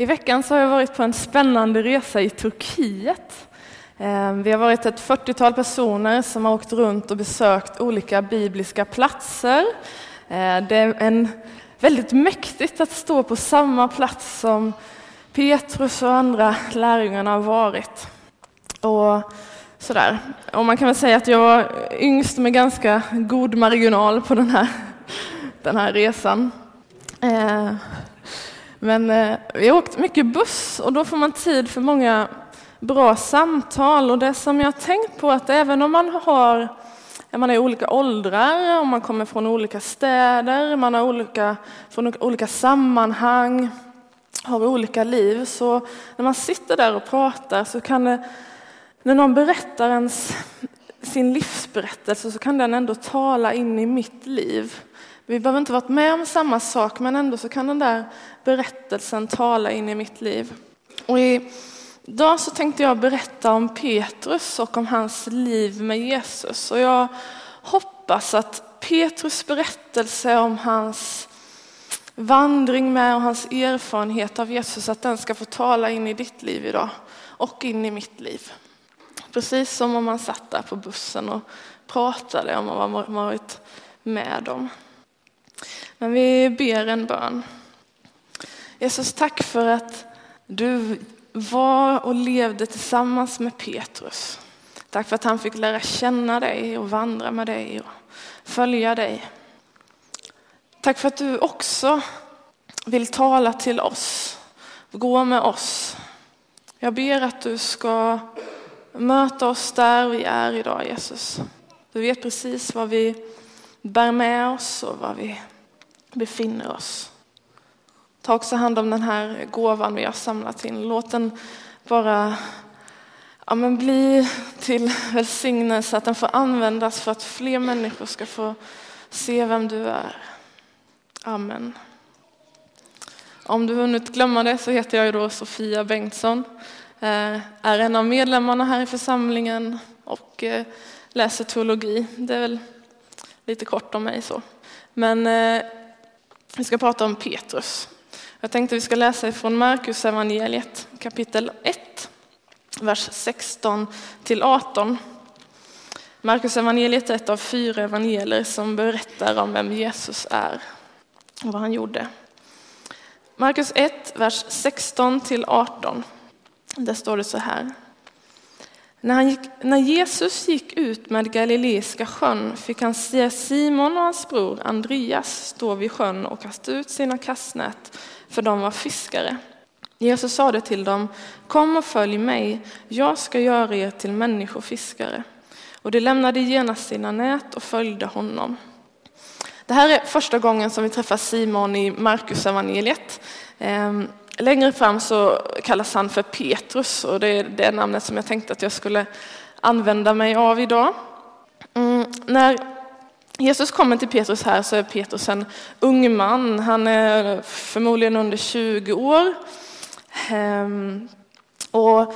I veckan så har jag varit på en spännande resa i Turkiet. Ehm, vi har varit ett 40-tal personer som har åkt runt och besökt olika bibliska platser. Ehm, det är en väldigt mäktigt att stå på samma plats som Petrus och andra lärjungarna har varit. Och sådär. Och man kan väl säga att jag var yngst med ganska god marginal på den här, den här resan. Ehm, men eh, vi har åkt mycket buss och då får man tid för många bra samtal. Och det som jag har tänkt på att även om man har eh, man är i olika åldrar, om man kommer från olika städer, man har olika, från olika sammanhang, har olika liv. Så när man sitter där och pratar så kan det, när någon berättar ens, sin livsberättelse så kan den ändå tala in i mitt liv. Vi behöver inte varit med om samma sak, men ändå så kan den där berättelsen tala in i mitt liv. Och idag så tänkte jag berätta om Petrus och om hans liv med Jesus. Och jag hoppas att Petrus berättelse om hans vandring med och hans erfarenhet av Jesus, att den ska få tala in i ditt liv idag och in i mitt liv. Precis som om man satt där på bussen och pratade om vad man varit med om. Men vi ber en bön. Jesus, tack för att du var och levde tillsammans med Petrus. Tack för att han fick lära känna dig och vandra med dig och följa dig. Tack för att du också vill tala till oss, gå med oss. Jag ber att du ska möta oss där vi är idag Jesus. Du vet precis vad vi bär med oss och var vi befinner oss. Ta också hand om den här gåvan vi har samlat in. Låt den bara ja, men bli till välsignelse, att den får användas för att fler människor ska få se vem du är. Amen. Om du hunnit glömma det så heter jag då Sofia Bengtsson. Eh, är en av medlemmarna här i församlingen och eh, läser teologi. Det är väl lite kort om mig så. Men eh, vi ska prata om Petrus. Jag tänkte vi ska läsa från Markus evangeliet kapitel 1, vers 16 till 18. Markus evangeliet är ett av fyra evangelier som berättar om vem Jesus är och vad han gjorde. Markus 1, vers 16 till 18. Där står det så här. När, han gick, när Jesus gick ut med Galileiska sjön fick han se Simon och hans bror Andreas stå vid sjön och kasta ut sina kastnät, för de var fiskare. Jesus sade till dem, kom och följ mig, jag ska göra er till människofiskare. Och de lämnade genast sina nät och följde honom. Det här är första gången som vi träffar Simon i Markus evangeliet. Ehm, Längre fram så kallas han för Petrus och det är det namnet som jag tänkte att jag skulle använda mig av idag. Mm, när Jesus kommer till Petrus här så är Petrus en ung man. Han är förmodligen under 20 år. Ehm, och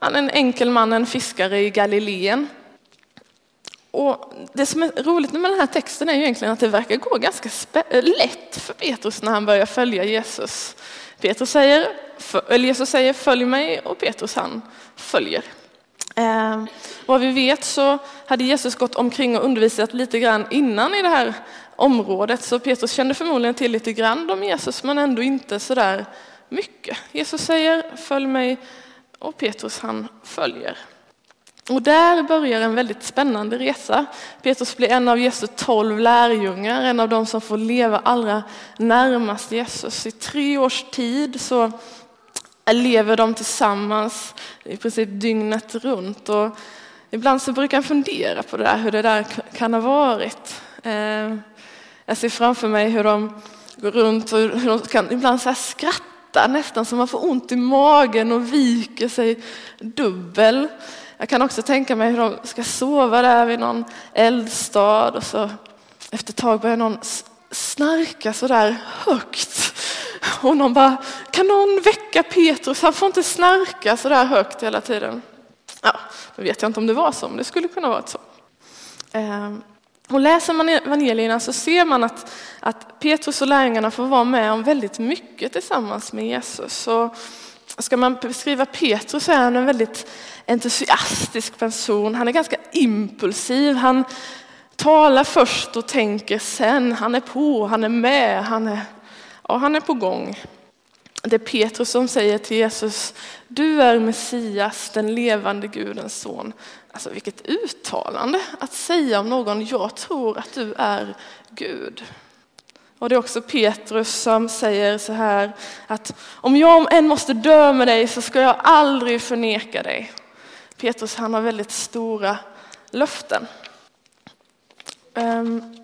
han är en enkel man, en fiskare i Galileen. Och det som är roligt med den här texten är ju egentligen att det verkar gå ganska eh, lätt för Petrus när han börjar följa Jesus. Petrus säger, eller Jesus säger följ mig och Petrus han följer. Eh, vad vi vet så hade Jesus gått omkring och undervisat lite grann innan i det här området så Petrus kände förmodligen till lite grann om Jesus men ändå inte så där mycket. Jesus säger följ mig och Petrus han följer. Och där börjar en väldigt spännande resa. Petrus blir en av Jesu tolv lärjungar, en av de som får leva allra närmast Jesus. I tre års tid så lever de tillsammans i princip dygnet runt. Och ibland så brukar jag fundera på det där, hur det där kan ha varit. Eh, jag ser framför mig hur de går runt och hur de kan ibland så skratta nästan så man får ont i magen och viker sig dubbel. Jag kan också tänka mig hur de ska sova där vid någon eldstad och så efter ett tag börjar någon snarka så där högt. Och någon bara, kan någon väcka Petrus? Han får inte snarka så där högt hela tiden. Ja, nu vet jag inte om det var så, men det skulle kunna vara så. Ehm, och läser man evangelierna så ser man att, att Petrus och lärjungarna får vara med om väldigt mycket tillsammans med Jesus. Och ska man beskriva Petrus så är han en väldigt entusiastisk person. Han är ganska impulsiv. Han talar först och tänker sen. Han är på, han är med, han är, ja, han är på gång. Det är Petrus som säger till Jesus, du är Messias, den levande Gudens son. Alltså vilket uttalande att säga om någon, jag tror att du är Gud. Och det är också Petrus som säger så här att om jag än måste dö med dig så ska jag aldrig förneka dig. Petrus han har väldigt stora löften. Ehm,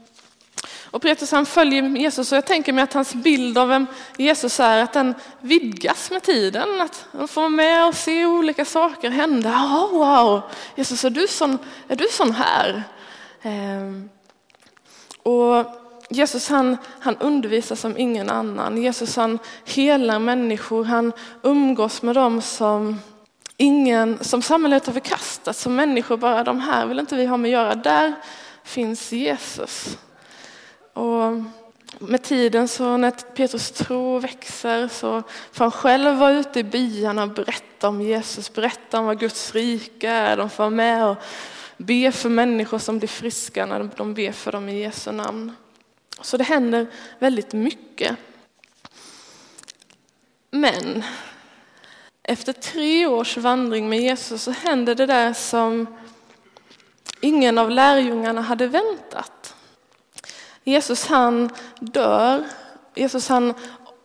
och Petrus han följer Jesus och jag tänker mig att hans bild av vem Jesus är, att den vidgas med tiden. Att han får vara med och se olika saker hända. Oh, wow, Jesus är du sån, är du sån här? Ehm, och Jesus han, han undervisar som ingen annan. Jesus han helar människor, han umgås med dem som ingen, som samhället har förkastat, som människor bara, de här vill inte vi ha med att göra. Där finns Jesus. Och med tiden så när Petrus tro växer så får han själv vara ute i byarna och berätta om Jesus, berätta om vad Guds rike är. De får vara med och be för människor som blir friska när de ber för dem i Jesu namn. Så det händer väldigt mycket. Men efter tre års vandring med Jesus så händer det där som ingen av lärjungarna hade väntat. Jesus han dör. Jesus han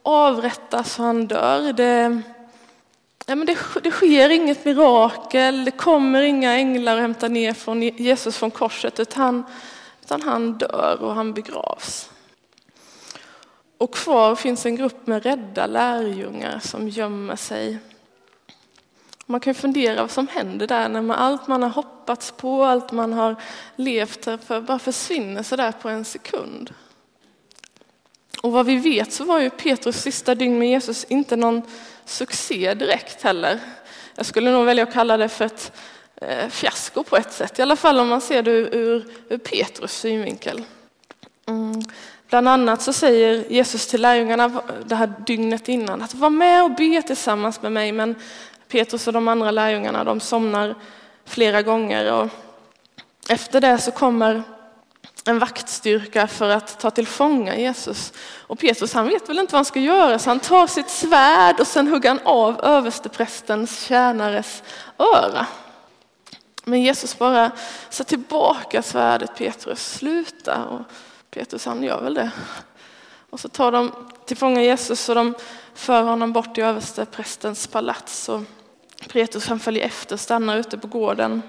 avrättas och han dör. Det, ja, men det, det sker inget mirakel, det kommer inga änglar och hämtar ner från Jesus från korset utan, utan han dör och han begravs. Och kvar finns en grupp med rädda lärjungar som gömmer sig man kan fundera vad som händer där när man, allt man har hoppats på, allt man har levt för bara försvinner sådär på en sekund. Och vad vi vet så var ju Petrus sista dygn med Jesus inte någon succé direkt heller. Jag skulle nog välja att kalla det för ett Eh, fiasko på ett sätt, i alla fall om man ser det ur, ur, Petrus synvinkel. Mm. Bland annat så säger Jesus till lärjungarna det här dygnet innan att var med och be tillsammans med mig men Petrus och de andra lärjungarna de somnar flera gånger och efter det så kommer en vaktstyrka för att ta till fånga Jesus. Och Petrus han vet väl inte vad han ska göra så han tar sitt svärd och sen hugger han av översteprästens tjänares öra. Men Jesus bara sa tillbaka svärdet Petrus, sluta. Och Petrus han gör väl det. Och så tar de tillfånga Jesus och de för honom bort till översteprästens palats. Och Petrus han följer efter och stannar ute på gården.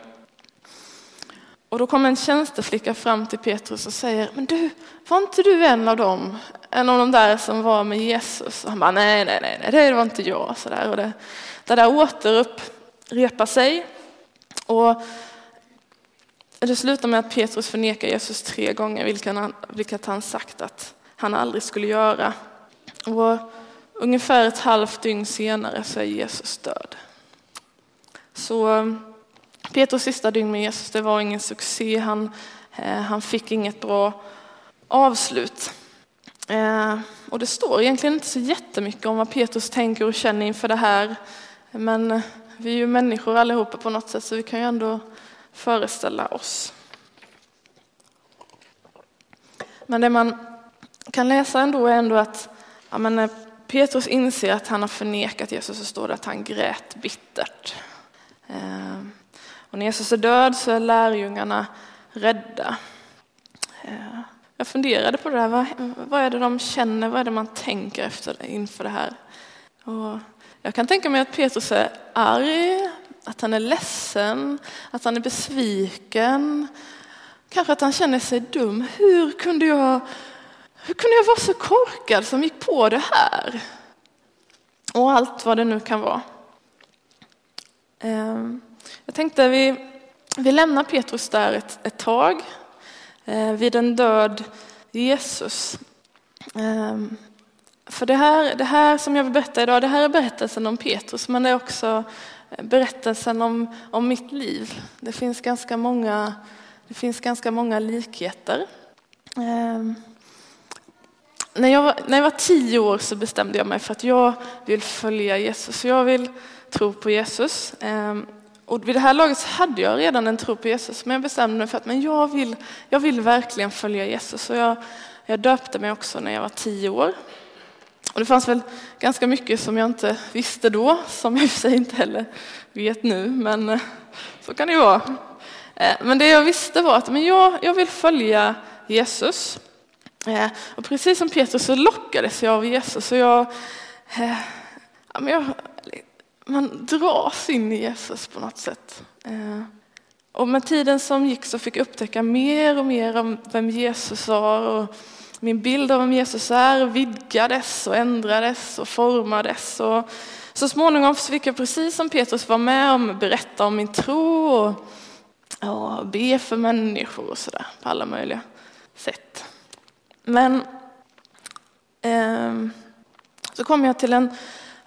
Och då kommer en tjänsteflicka fram till Petrus och säger, men du, var inte du en av dem? En av de där som var med Jesus? Och han bara, nej, nej, nej, det var inte jag. Så där. Och det, det där återupprepar sig. Och det slutar med att Petrus förnekar Jesus tre gånger, vilket han, vilket han sagt att han aldrig skulle göra. Och ungefär ett halvt dygn senare så är Jesus död. Så um, Petrus sista dygn med Jesus, det var ingen succé. Han, eh, han fick inget bra avslut. Eh, och det står egentligen inte så jättemycket om vad Petrus tänker och känner inför det här. Men vi är ju människor allihopa på något sätt så vi kan ju ändå föreställa oss. Men det man kan läsa ändå är ändå att ja, men när Petrus inser att han har förnekat Jesus så står det att han grät bittert. Ehm, och när Jesus är död så är lärjungarna rädda. Ehm, jag funderade på det där, vad, vad är det de känner, vad är det man tänker efter inför det här? Och jag kan tänka mig att Petrus är arg, att han är ledsen, att han är besviken. Kanske att han känner sig dum. Hur kunde jag, hur kunde jag vara så korkad som gick på det här? Och allt vad det nu kan vara. Ehm, jag tänkte vi, vi lämnar Petrus där ett, ett tag eh, vid en död Jesus. Ehm, för det här, det här som jag vill berätta idag, det här är berättelsen om Petrus, men det är också eh, berättelsen om, om mitt liv. Det finns ganska många Det finns ganska många likheter. Ehm, när jag, var, när jag var tio år så bestämde jag mig för att jag vill följa Jesus. Jag vill tro på Jesus. Ehm, och vid det här laget så hade jag redan en tro på Jesus, men jag bestämde mig för att men jag, vill, jag vill verkligen följa Jesus. Och jag, jag döpte mig också när jag var tio år. Och det fanns väl ganska mycket som jag inte visste då, som jag i och för sig inte heller vet nu, men eh, så kan det ju vara. Eh, men det jag visste var att men jag, jag vill följa Jesus. Eh, och precis som Petrus så lockades jag av Jesus. Och jag, ja, men jag, man dras in i Jesus på något sätt. Och med tiden som gick så fick jag upptäcka mer och mer om vem Jesus var. Och min bild av vem Jesus är vidgades och ändrades och formades. Och så småningom fick jag precis som Petrus vara med om berätta om min tro och, och be för människor och sådär på alla möjliga sätt. Men eh, så kom jag till en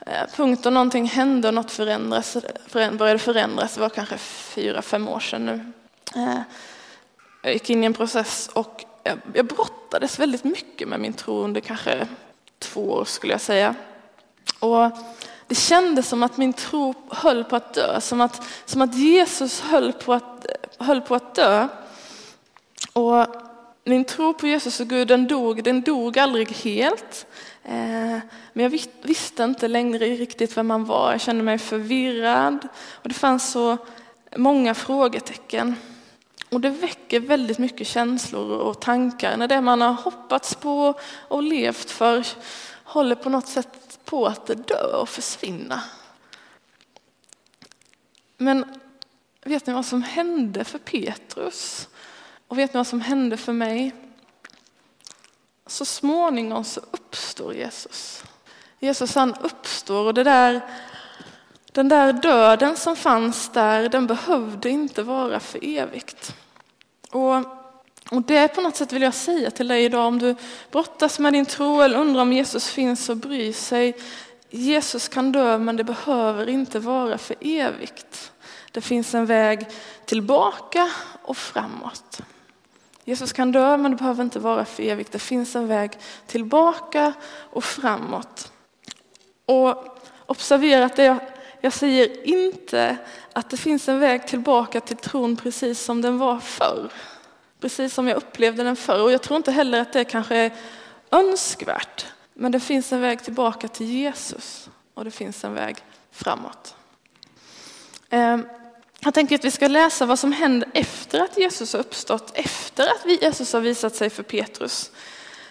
eh, punkt då någonting hände och något förändras, började förändras. Det var kanske fyra, fem år sedan nu. Eh, jag gick in i en process och jag brottades väldigt mycket med min tro under kanske två år skulle jag säga. Och det kändes som att min tro höll på att dö, som att, som att Jesus höll på att, höll på att dö. Och min tro på Jesus och Gud, den dog, den dog aldrig helt. Eh, men jag visste inte längre riktigt vem man var. Jag kände mig förvirrad och det fanns så många frågetecken. Och det väcker väldigt mycket känslor och tankar när det man har hoppats på och levt för håller på något sätt på att dö och försvinna. Men vet ni vad som hände för Petrus? Och vet ni vad som hände för mig? Så småningom så uppstår Jesus. Jesus han uppstår och det där, den där döden som fanns där, den behövde inte vara för evigt. Och, och det på något sätt vill jag säga till dig idag, om du brottas med din tro eller undrar om Jesus finns och bryr sig. Jesus kan dö, men det behöver inte vara för evigt. Det finns en väg tillbaka och framåt. Jesus kan dö, men det behöver inte vara för evigt. Det finns en väg tillbaka och framåt. Och observera att det jag, jag säger inte att det finns en väg tillbaka till tron precis som den var förr. Precis som jag upplevde den förr. Och jag tror inte heller att det kanske är önskvärt. Men det finns en väg tillbaka till Jesus och det finns en väg framåt. Ehm, jag tänker att vi ska läsa vad som händer efter att Jesus har uppstått, efter att Jesus har visat sig för Petrus.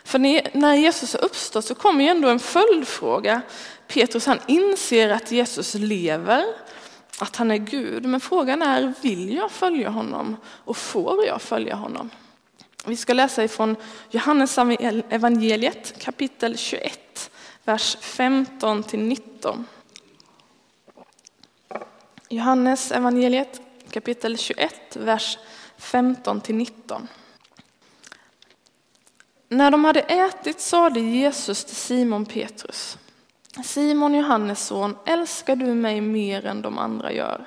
För när Jesus har uppstått så kommer ju ändå en följdfråga. Petrus han inser att Jesus lever, att han är Gud. Men frågan är, vill jag följa honom och får jag följa honom? Vi ska läsa ifrån Johannes evangeliet kapitel 21, vers 15 till 19. Johannes evangeliet kapitel 21, vers 15 till 19. När de hade ätit sade Jesus till Simon Petrus, Simon Johannes son, älskar du mig mer än de andra gör?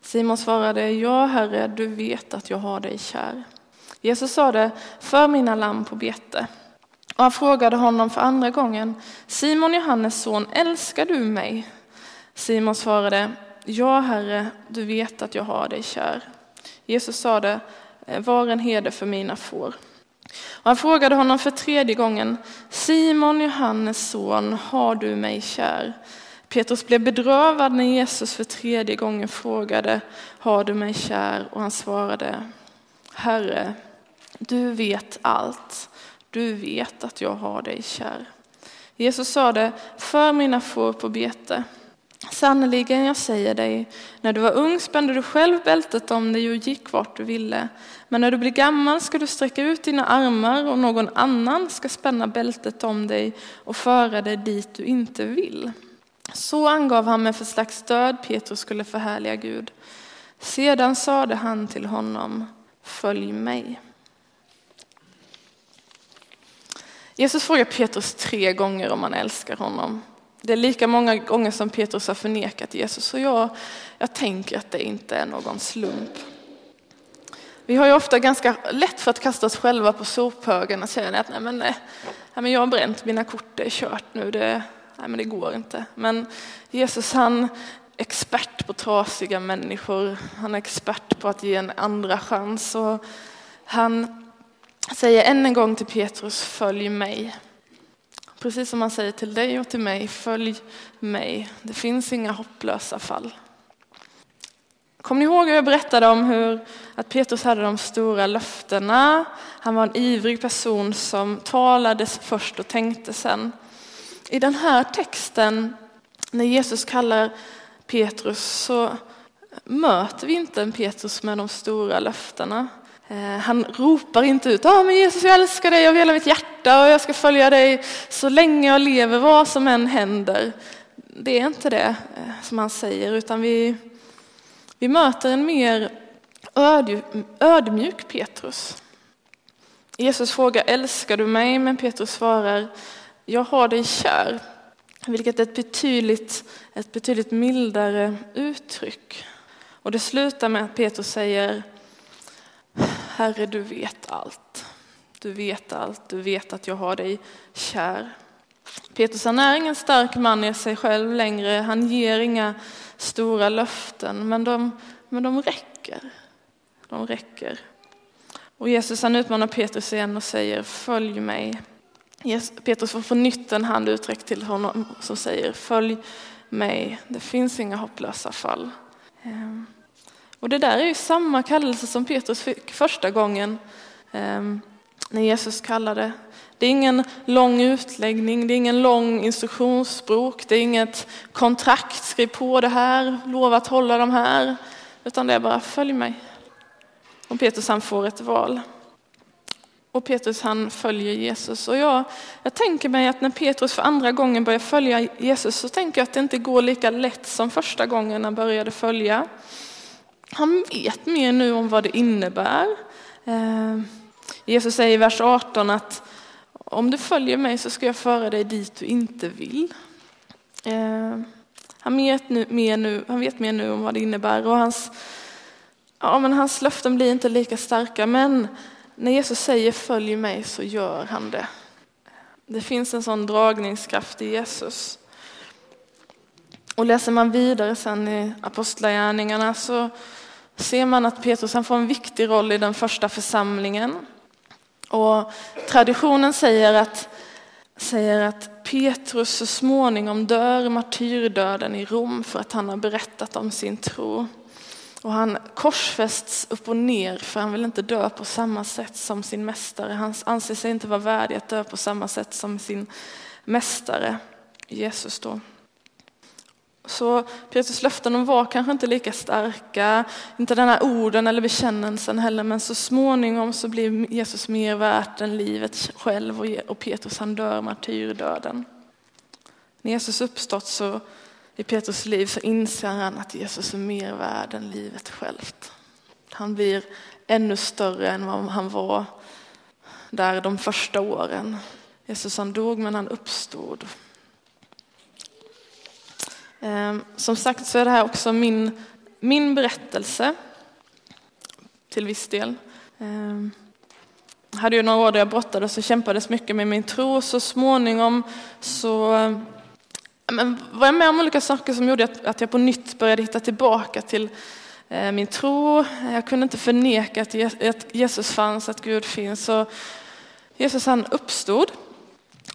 Simon svarade, ja herre, du vet att jag har dig kär. Jesus sade, för mina lamm på bete. Och han frågade honom för andra gången, Simon Johannes son, älskar du mig? Simon svarade, ja herre, du vet att jag har dig kär. Jesus sade, var en herde för mina får. Och han frågade honom för tredje gången, Simon Johannes son, har du mig kär? Petrus blev bedrövad när Jesus för tredje gången frågade, har du mig kär? Och han svarade, Herre, du vet allt. Du vet att jag har dig kär. Jesus sade, för mina får på bete. Sannerligen, jag säger dig, när du var ung spände du själv bältet om dig och gick vart du ville. Men när du blir gammal ska du sträcka ut dina armar och någon annan ska spänna bältet om dig och föra dig dit du inte vill. Så angav han med för slags stöd Petrus skulle förhärliga Gud. Sedan sade han till honom, följ mig. Jesus frågar Petrus tre gånger om han älskar honom. Det är lika många gånger som Petrus har förnekat Jesus och jag, jag tänker att det inte är någon slump. Vi har ju ofta ganska lätt för att kasta oss själva på sophögen och säga att nej men, eh, nej, men jag har bränt mina kort, det är kört nu, det, nej men det går inte. Men Jesus han är expert på trasiga människor, han är expert på att ge en andra chans. Och han säger än en gång till Petrus, följ mig. Precis som han säger till dig och till mig, följ mig. Det finns inga hopplösa fall. Kommer ni ihåg hur jag berättade om hur att Petrus hade de stora löftena? Han var en ivrig person som talade först och tänkte sen. I den här texten, när Jesus kallar Petrus, så möter vi inte en Petrus med de stora löftena. Eh, han ropar inte ut, ah, men Jesus jag älskar dig av hela mitt hjärta och jag ska följa dig så länge jag lever, vad som än händer. Det är inte det eh, som han säger, utan vi, vi möter en mer ödmjuk Petrus. Jesus frågar, älskar du mig? Men Petrus svarar, jag har dig kär. Vilket är ett betydligt, ett betydligt mildare uttryck. Och det slutar med att Petrus säger, Herre du vet allt. Du vet allt, du vet att jag har dig kär. Petrus han är ingen stark man i sig själv längre, han ger inga stora löften, men de, men de räcker. De räcker. Och Jesus han utmanar Petrus igen och säger följ mig. Petrus får på nytt en hand uträckt till honom som säger följ mig. Det finns inga hopplösa fall. Ehm, och det där är ju samma kallelse som Petrus fick första gången ehm, när Jesus kallade. Det är ingen lång utläggning, det är ingen lång instruktionsbok, det är inget kontrakt, skriv på det här, lova att hålla de här, utan det är bara följ mig. Och Petrus han får ett val. Och Petrus han följer Jesus. Och jag, jag tänker mig att när Petrus för andra gången börjar följa Jesus så tänker jag att det inte går lika lätt som första gången han började följa. Han vet mer nu om vad det innebär. Eh, Jesus säger i vers 18 att om du följer mig så ska jag föra dig dit du inte vill. Eh, han vet, nu, mer nu, han vet mer nu om vad det innebär och hans, ja, men hans löften blir inte lika starka. Men när Jesus säger följ mig så gör han det. Det finns en sån dragningskraft i Jesus. Och läser man vidare sen i Apostlagärningarna så ser man att Petrus han får en viktig roll i den första församlingen. Och traditionen säger att, säger att Petrus så småningom dör martyrdöden i Rom för att han har berättat om sin tro. Och han korsfästs upp och ner för han vill inte dö på samma sätt som sin mästare. Han anser sig inte vara värdig att dö på samma sätt som sin mästare Jesus då. Så Petrus löften var kanske inte lika starka, inte den här orden eller bekännelsen heller, men så småningom så blir Jesus mer värt än livet själv och Petrus han dör martyrdöden. När Jesus uppstått så i Petrus liv så inser han att Jesus är mer värd än livet självt. Han blir ännu större än vad han var där de första åren. Jesus han dog men han uppstod. Ehm, som sagt så är det här också min, min berättelse till viss del. Jag hade ju några år där jag brottades och kämpades mycket med min tro. Så småningom så ehm, men var jag med om olika saker som gjorde att jag på nytt började hitta tillbaka till eh, min tro. Jag kunde inte förneka att Jesus fanns, att Gud finns. Så Jesus han uppstod.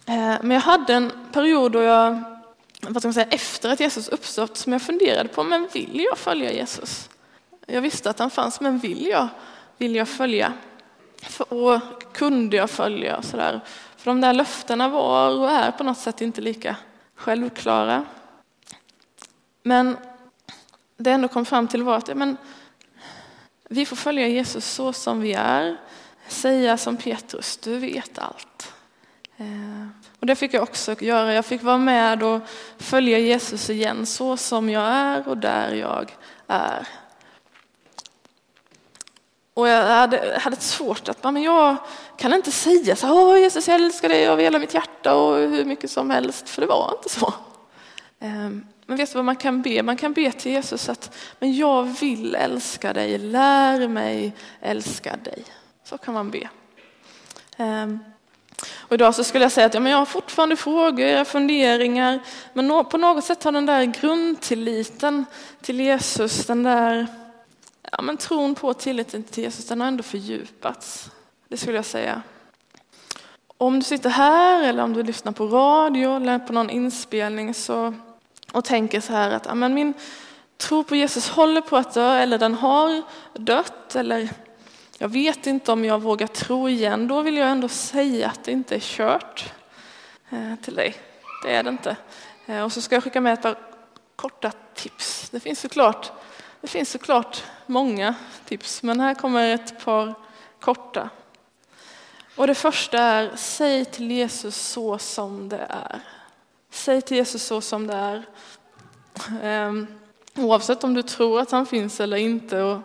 Men jag hade en period då jag vad ska man säga, efter att Jesus uppstått som jag funderade på, men vill jag följa Jesus? Jag visste att han fanns, men vill jag, vill jag följa? För, och kunde jag följa? Och så där. För de där löftena var och är på något sätt inte lika självklara. Men det ändå kom fram till var att men, vi får följa Jesus så som vi är. Säga som Petrus, du vet allt. Eh, och det fick jag också göra. Jag fick vara med och följa Jesus igen så som jag är och där jag är. Och jag hade, hade svårt att, men jag kan inte säga så Åh, Jesus jag älskar dig av hela mitt hjärta och hur mycket som helst, för det var inte så. Ehm, men vet du vad man kan be? Man kan be till Jesus att men jag vill älska dig, lär mig älska dig. Så kan man be. Ehm, och idag så skulle jag säga att ja, men jag har fortfarande frågor, funderingar, men på något sätt har den där grundtilliten till Jesus, den där ja, men tron på tilliten till Jesus, den har ändå fördjupats. Det skulle jag säga. Om du sitter här eller om du lyssnar på radio eller på någon inspelning så, och tänker så här att ja, men min tro på Jesus håller på att dö eller den har dött eller jag vet inte om jag vågar tro igen, då vill jag ändå säga att det inte är kört eh, till dig. Det är det inte. Eh, och så ska jag skicka med ett par korta tips. Det finns såklart, det finns såklart många tips, men här kommer ett par korta. Och det första är, säg till Jesus så som det är. Säg till Jesus så som det är. Ehm, oavsett om du tror att han finns eller inte. Och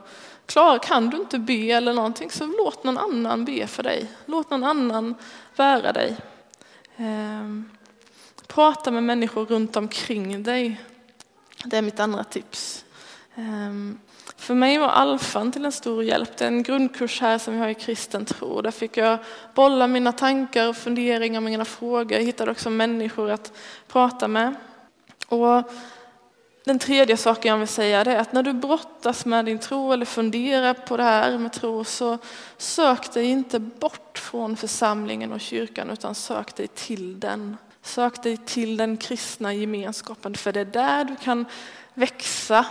klar, kan du inte be eller någonting så låt någon annan be för dig. Låt någon annan bära dig. Ehm, prata med människor runt omkring dig. Det är mitt andra tips. Ehm, för mig var alfan till en stor hjälp. Det är en grundkurs här som vi har i kristen tro. Där fick jag bolla mina tankar och funderingar, mina frågor. Jag hittade också människor att prata med. Och den tredje saken jag vill säga är att när du brottas med din tro eller funderar på det här med tro så sök dig inte bort från församlingen och kyrkan utan sök dig till den. Sök dig till den kristna gemenskapen för det är där du kan växa.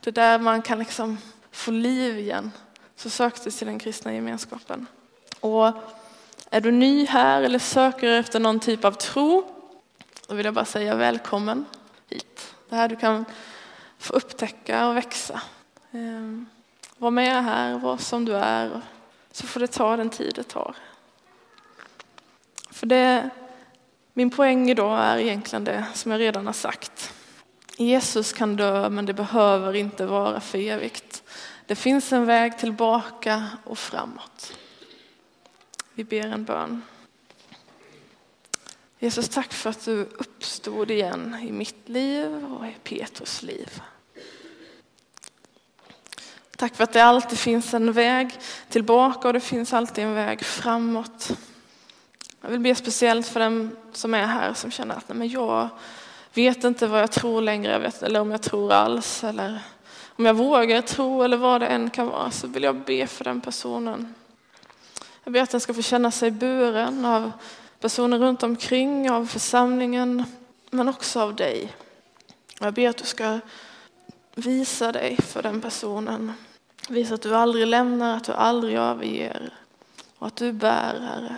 Det är där man kan liksom få liv igen. Så sök dig till den kristna gemenskapen. Och är du ny här eller söker efter någon typ av tro, då vill jag bara säga välkommen hit. Det här du kan få upptäcka och växa. Ehm, var med här, var som du är, så får det ta den tid det tar. För det, min poäng idag är egentligen det som jag redan har sagt. Jesus kan dö, men det behöver inte vara för evigt. Det finns en väg tillbaka och framåt. Vi ber en bön. Jesus, tack för att du uppstod igen i mitt liv och i Petrus liv. Tack för att det alltid finns en väg tillbaka och det finns alltid en väg framåt. Jag vill be speciellt för den som är här som känner att nej, men jag vet inte vad jag tror längre, vet, eller om jag tror alls, eller om jag vågar tro eller vad det än kan vara, så vill jag be för den personen. Jag ber att den ska få känna sig buren av personer runt omkring, av församlingen, men också av dig. Jag ber att du ska visa dig för den personen. Visa att du aldrig lämnar, att du aldrig överger och att du bär, Herre.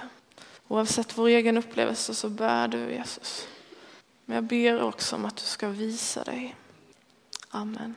Oavsett vår egen upplevelse så bär du Jesus. Men jag ber också om att du ska visa dig. Amen.